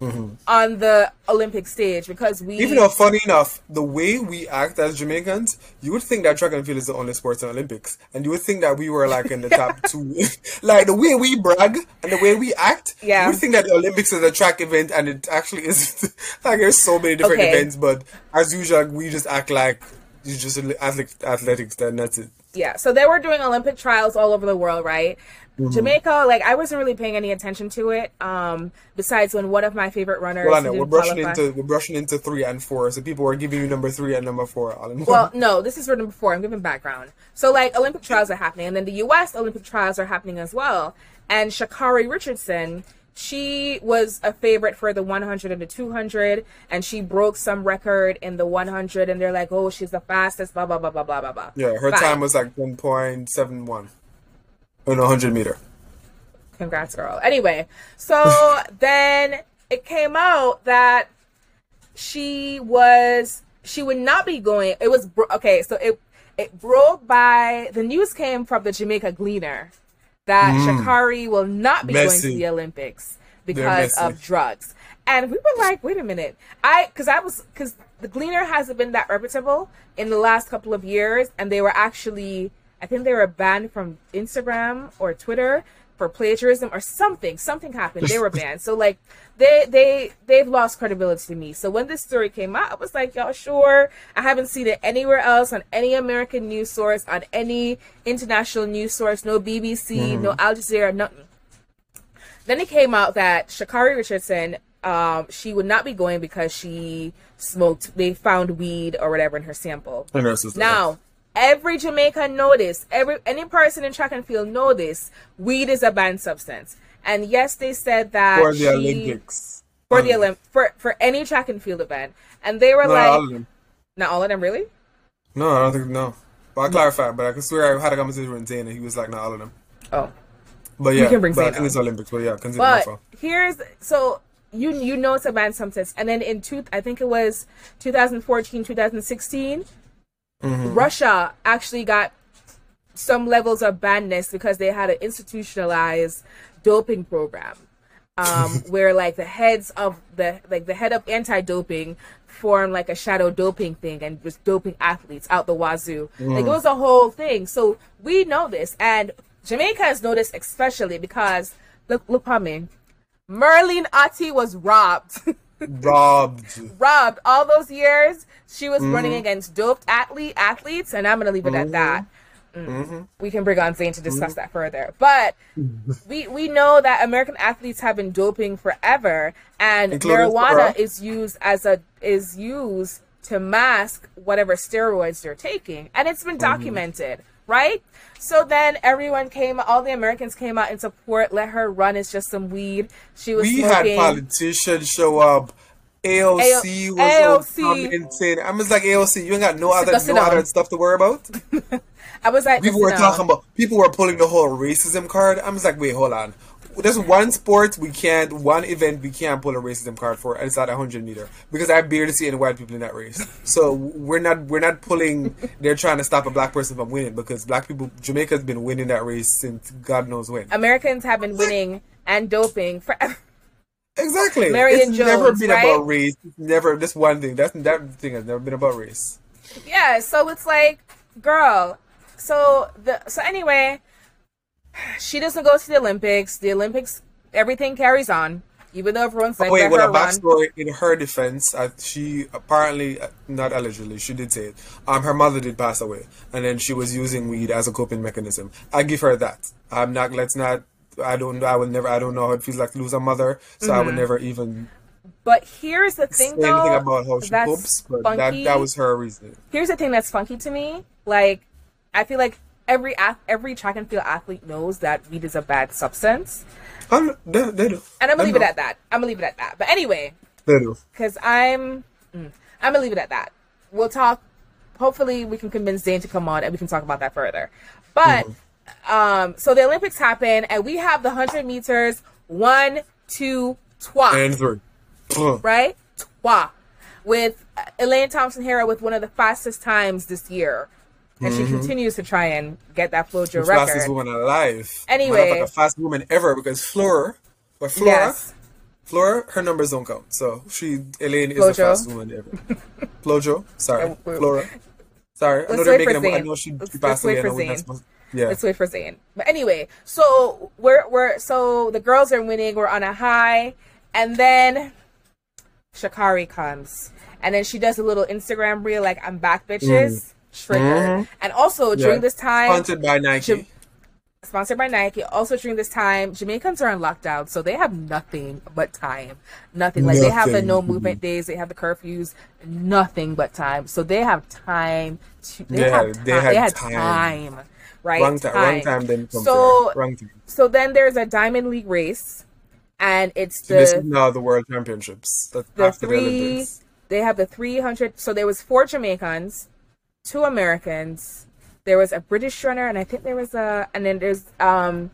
Mm-hmm. on the Olympic stage because we Even though, funny enough, the way we act as Jamaicans, you would think that track and field is the only sport in Olympics, and you would think that we were like in the top two. like the way we brag and the way we act, Yeah. you would think that the Olympics is a track event, and it actually is. like there's so many different Okay. events, but as usual, we just act like it's just athletic, athletics. Then that's it. Yeah so they were doing olympic trials all over the world right? Mm-hmm. jamaica like i wasn't really paying any attention to it um besides when one of my favorite runners Well, I know we're brushing qualify- into we're brushing into three and four, so people are giving you number three and number four all in well no this is for number four i'm giving background. So like olympic trials are happening and then the us olympic trials are happening as well. And Sha'Carri Richardson she was a favorite for the 100 and the 200 and she broke some record in the 100 and they're like oh she's the fastest blah blah blah blah blah blah blah yeah, her time was like one point seven one in a hundred meter. Congrats, girl. Anyway, so then it came out that she was she would not be going. It was bro- okay. So it it broke by the news came from the Jamaica Gleaner that Sha'Carri will not be going to the Olympics because of drugs. And we were like, wait a minute. I because I was because the Gleaner hasn't been that reputable in the last couple of years, and they were actually I think they were banned from Instagram or Twitter for plagiarism or something. Something happened. They were banned. So like they they they've lost credibility to me. So when this story came out, I was like, y'all sure? I haven't seen it anywhere else on any American news source, on any international news source, no BBC, no Al Jazeera, nothing. Then it came out that Sha'Carri Richardson, um, she would not be going because she smoked. They found weed or whatever in her sample. And her sister. Now, every Jamaican know this. Every any person in track and field know this. Weed is a banned substance. And yes, they said that for the she- Olympics. for the mm. Olymp for for any track and field event. And they were No, like, not all of them. not all of them, really. No, I don't think no. But I clarified, but I can swear I had a conversation with Zane and he was like, not all of them. Oh, But yeah, can bring but I think it's Olympics. But yeah, consider my but here's so you you know it's a banned substance. And then in two, I think it was 2014, 2016, Mm-hmm. Russia actually got some levels of badness because they had an institutionalized doping program um, where like the heads of the like the head of anti-doping formed like a shadow doping thing and was doping athletes out the wazoo. Like it was a whole thing. So we know this. And jamaica has noticed especially because look look how me Merlene Ottey was robbed. Robbed. robbed all those years she was running Mm-hmm. against doped athlete athletes and i'm gonna leave it at that Mm. we can bring on Zane to discuss Mm-hmm. that further but we we know that american athletes have been doping forever and Including marijuana is used as a is used to mask whatever steroids they're taking and it's been Mm-hmm. documented right so then everyone came all the americans came out in support let her run it's just some weed she was We had politicians show up. AOC was AOC. commenting. I'm just like AOC. You ain't got no other no other stuff to worry about. i was like People were talking about people were pulling the whole racism card. I'm just like, wait, hold on. There's one sport we can't, one event we can't pull a racism card for, and it's at 100 meter because I barely see any white people in that race. So we're not, we're not pulling. They're trying to stop a black person from winning because black people, Jamaica's been winning that race since God knows when. americans have been winning and doping forever Exactly. Marion it's never been right? about race. It's never this one thing. That's that thing has never been about race. yeah so it's like girl so the so anyway she doesn't go to the olympics the olympics everything carries on. Even though everyone's like, Oh, wait, well, a backstory in her defense, uh, she apparently, uh, not allegedly, she did say it. Um, her mother did pass away, and then she was using weed as a coping mechanism. I give her that. I'm not. Let's not. I don't. I would never. I don't know how it feels like to lose a mother, so I would never even But here's the Mm-hmm. thing, though. anything about how she copes. But that funky. that was her reason. here's the thing that's funky to me. Like, I feel like every ath- every track and field athlete knows that weed is a bad substance, Um, they, they do. and I'm gonna leave it at that. I'm gonna leave it at that. But anyway, They do. because I'm, mm, I'm gonna leave it at that. We'll talk. Hopefully, we can convince Zane to come on and we can talk about that further. But um, so the Olympics happen, and we have the hundred meters. One, two, trois. And three. Right? Trois. With uh, Elaine Thompson-Herah with one of the fastest times this year. And she continues to try and get that Flojo Mm-hmm. The fastest record. woman alive. Anyway. Matter of fact, the fastest woman ever because Flora, but Flora, Yes. Flora, her numbers don't count. So she, Elaine is Flojo. the fastest woman ever. Flojo, sorry, Uh, Flora. Sorry, I know Let's they're making. A, I know she, Let's- she let's passed away. I for know we're not Zane. supposed- Yeah, Let's wait for Zane. But anyway, so we're we're so the girls are winning, we're on a high, and then Sha'Carri comes. And then she does a little Instagram reel like I'm back bitches. Triggered. And also during Mm. Yeah. this time sponsored by Nike. Sponsored by Nike. Also during this time, Jamaicans are on lockdown, so they have nothing but time. Nothing. Like they have the no movement days, they have the curfews, nothing but time. So they have time to they, They have time. they had they had time. time. Right? wrong time. Wrong time. Then So wrong time. so then there's a diamond league race and it's So the now the World Championships. That's the the three Olympics. they have the 300 so there was four Jamaicans, two Americans, there was a British runner and I think there was a and then there's um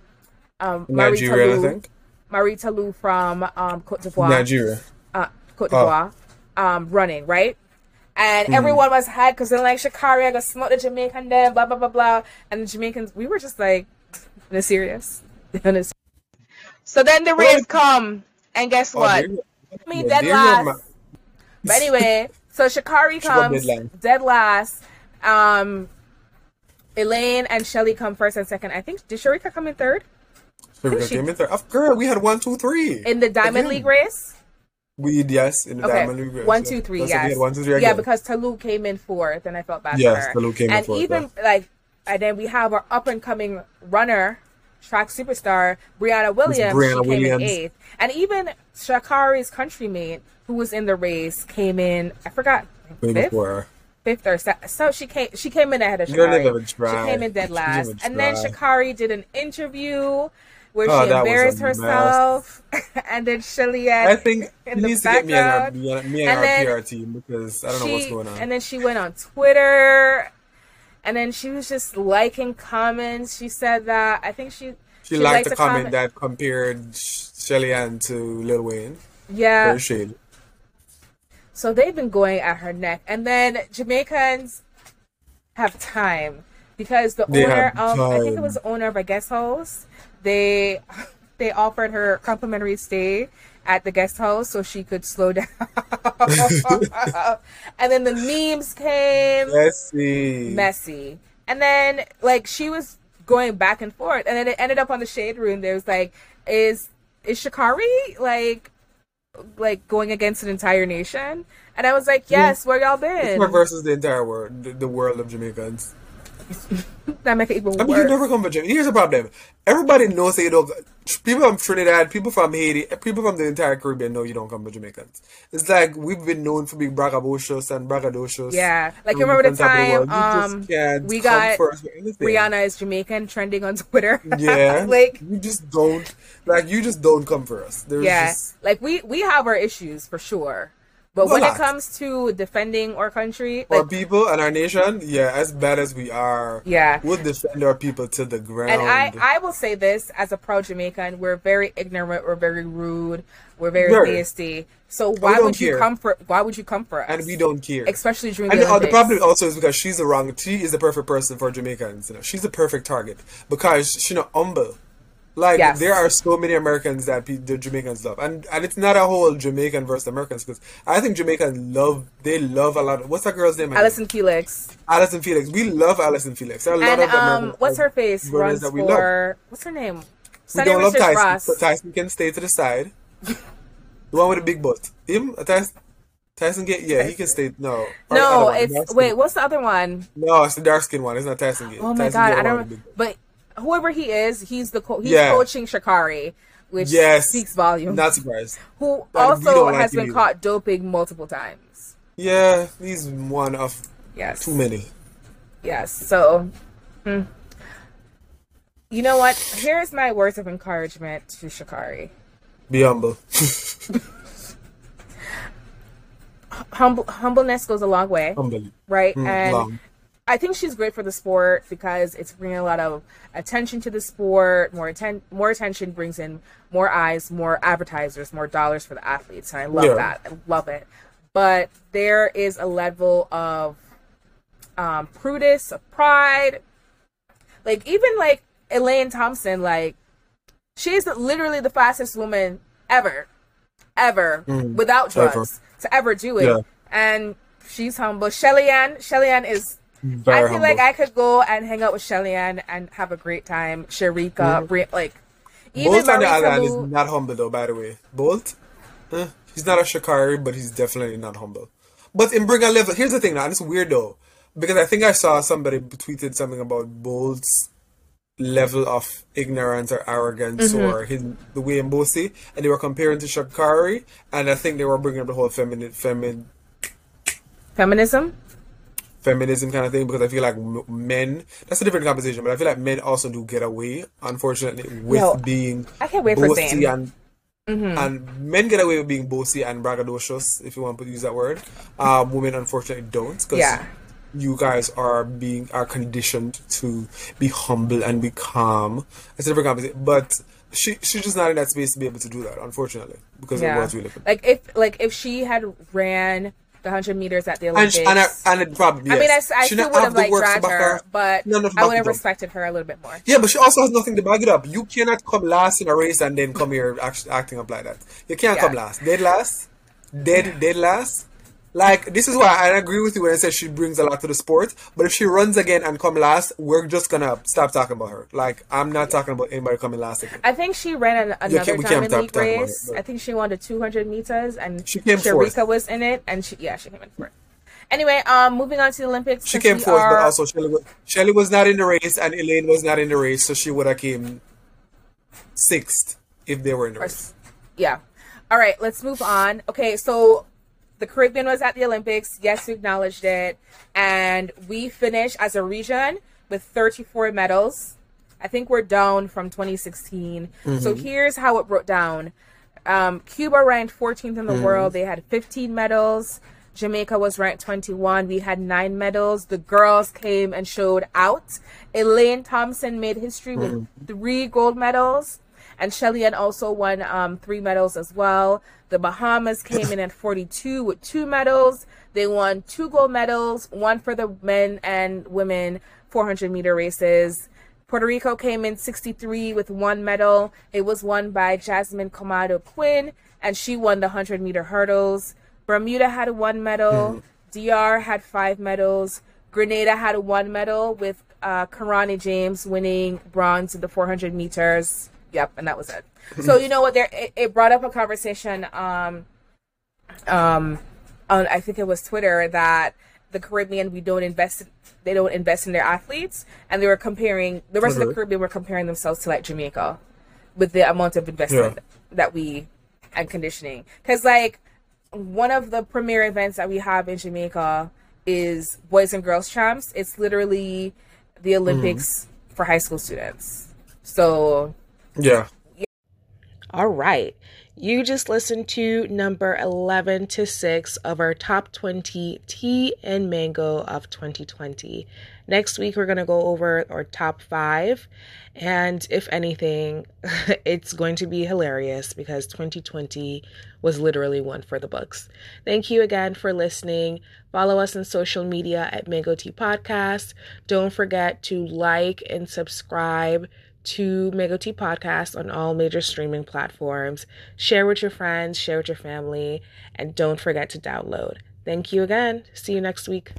um Marie Nigeria, I Ta Lou, think. Marie Ta Lou from um Cote d'Ivoire. Nigeria. uh, Cote Oh. d'Ivoire, um, running, right? And Hmm. everyone was hyped because they're like, Sha'Carri, I got smoke the Jamaican there, blah, blah, blah, blah. And the Jamaicans, we were just like, this serious? This- so then the race come, and guess Oh, what? I mean, dead last. ma- But anyway, so Sha'Carri comes, dead last. Um, Elaine and Shelly come first and second. I think, did Shericka come in third? Shericka came in third. Of girl, we had one, two, three. In the Diamond Again. League race? We yes in the Okay, Diamond League. race, one, yeah. two, three. We Yes, one, two, three. yeah, again. because Ta Lou came in fourth, and I felt bad Yes, for her. Ta Lou came in and fourth, even like, and then we have our up and coming runner, track superstar Briana Williams. Brianna she came in eighth, and even Sha'Carri's countrymate, who was in the race, came in. I forgot fifth, fifth or se- so she came. She came in ahead of Sha'Carri. She came in dead last, and then. Sha'Carri did an interview. Where Oh, she a embarrassed herself, and then Shelly I think in the needs to get me and our, me and, and our then PR team because I don't know what's going on. And then she went on Twitter, and then she was just liking comments. She said that I think she she liked the to comment that compared Shelly Ann to Lil Wayne. Yeah, shady. so they've been going at her neck, and then Jamaicans have time because the They owner of I think it was the owner of a guest house. They they offered her complimentary stay at the guest house so she could slow down. and then the memes came. Let's messy. And then like she was going back and forth, and then it ended up on the shade room. There was like, is is Sha'Carri like like going against an entire nation? And I was like, yes, where y'all been? versus the entire world, the, the world of Jamaicans. That make it even I mean, you never come from Jamaica. Here's the problem. Everybody knows that you don't. People from Trinidad, people from Haiti, people from the entire Caribbean know you don't come from Jamaicans. It's like we've been known for being braggadocious and braggadocious. Yeah, like you remember the different type of time. You um we got first with anything. Rihanna is Jamaican trending on Twitter. Yeah, like you just don't like you just don't come for us. There's yeah, just like we we have our issues for sure. But when it comes to defending our country, our like people and our nation. Yeah, as bad as we are, Yeah. we'll defend our people to the ground. And I, I will say this as a proud Jamaican, we're very ignorant, we're very rude, we're very Very. nasty. So why would you care. come for why would you come for us? and we don't care. especially during And the the, the problem also is because she's the wrong. She is the perfect person for Jamaicans. You know, she's the perfect target because she's not humble. Like Yes. there are so many Americans that pe- the Jamaicans love, and and it's not a whole Jamaican versus Americans because I think Jamaicans love they love a lot. Of, what's that girl's name? again? Allyson Felix. Allyson Felix. We love Allyson Felix. There are a lot of um American what's her face runs that we for what's her name? we don't love Tyson, Ross. so Tyson can stay to the side. the one with the big butt. Him, Tyson. Tyson get yeah, he can stay. No, no, it's wait. What's the other one? No, it's the dark skin one. It's not Tyson Gate. Oh my Tyson god, I don't. But whoever he is, he's the co- he's yeah. coaching Sha'Carri, which yes. speaks volumes. Not surprised. Who also has been either. caught doping multiple times. Yeah, he's one of yes too many. Yes. So, hmm. you know what? Here's my words of encouragement to Sha'Carri. Be humble. humble humbleness goes a long way. Humble. Right? Mm, and long. I think she's great for the sport because it's bringing a lot of attention to the sport. More atten- more attention brings in more eyes, more advertisers, more dollars for the athletes, and I love yeah. that. I love it. But there is a level of um, prudence, of pride. Like even like Elaine Thompson, like she's literally the fastest woman ever, ever mm, without drugs ever. to ever do it. Yeah. And she's humble. Shelly-Ann, Shelly-Ann is. Very I feel humble. like I could go and hang out with Shelly-Ann and have a great time. Shericka, mm. like even Bolt on the other hand is not humble though. By the way, Bolt, eh, he's not a Sha'Carri, but he's definitely not humble. But in bring a level, here's the thing now. It's weird though because I think I saw somebody tweeted something about Bolt's level of ignorance or arrogance mm-hmm. or his the way in Bossy, and they were comparing to Sha'Carri, and I think they were bringing up the whole feminine femin feminism feminism kind of thing because I feel like men that's a different conversation, but I feel like men also do get away, unfortunately, with Yo, being I can't wait for Sam. and Mm-hmm. And men get away with being bossy and braggadocious, if you want to use that word. Um, women unfortunately don't, because yeah you guys are being are conditioned to be humble and be calm. It's a different conversation, but she she's just not in that space to be able to do that, unfortunately, because yeah. it was really like if like if she had ran the hundred meters at the Olympics, and, uh, and, and probably yes. I mean, I, I still would have like dragged her, but no, I would have respected her a little bit more. Yeah, but she also has nothing to back it up. You cannot come last in a race and then come here act, acting up like that. You can't yeah. come last, dead last, dead dead last. Like this is why I agree with you when I say she brings a lot to the sport. But if she runs again and come last, we're just gonna stop talking about her. Like I'm not talking about anybody coming last again. I think she ran an, another yeah, time in league race. It, I think she won the 200 meters, and she came Shericka was in it, and she yeah she came in fourth. Anyway, um, moving on to the Olympics. She came fourth, are... but also Shelly was, Shelly was not in the race, and Elaine was not in the race, so she would have came sixth if they were in the race. Yeah. All right, let's move on. Okay, so the Caribbean was at the Olympics. Yes, we acknowledged it. And we finished as a region with 34 medals. I think we're down from 2016. Mm-hmm. So here's how it broke down. Um, Cuba ranked 14th in the mm-hmm. world. They had 15 medals. Jamaica was ranked 21. We had nine medals. The girls came and showed out. Elaine Thompson made history with mm-hmm. three gold medals. And Shelly-Ann also won um, three medals as well. The Bahamas came in at 42 with two medals. They won two gold medals, one for the men and women 400 meter races. Puerto Rico came in 63 with one medal. It was won by Jasmine Camacho-Quinn, and she won the 100 meter hurdles. Bermuda had one medal. Mm. DR had five medals. Grenada had one medal with uh, Kirani James winning bronze in the 400 meters. Yep, and that was it. so you know what? There, it, it, brought up a conversation. Um, um, on I think it was Twitter that the Caribbean we don't invest. In, they don't invest in their athletes, and they were comparing the rest of the Caribbean were comparing themselves to like Jamaica with the amount of investment yeah. that we and conditioning. Because like one of the premier events that we have in Jamaica is boys and girls champs. It's literally the Olympics mm. for high school students. So yeah. All right. You just listened to number 11 to 6 of our top 20 tea and mango of 2020. Next week, we're going to go over our top five. And if anything, it's going to be hilarious because 2020 was literally one for the books. Thank you again for listening. Follow us on social media at Mango Tea Podcast. Don't forget to like and subscribe to Mango Tea Podcast on all major streaming platforms. Share with your friends, share with your family, and don't forget to download. Thank you again. See you next week.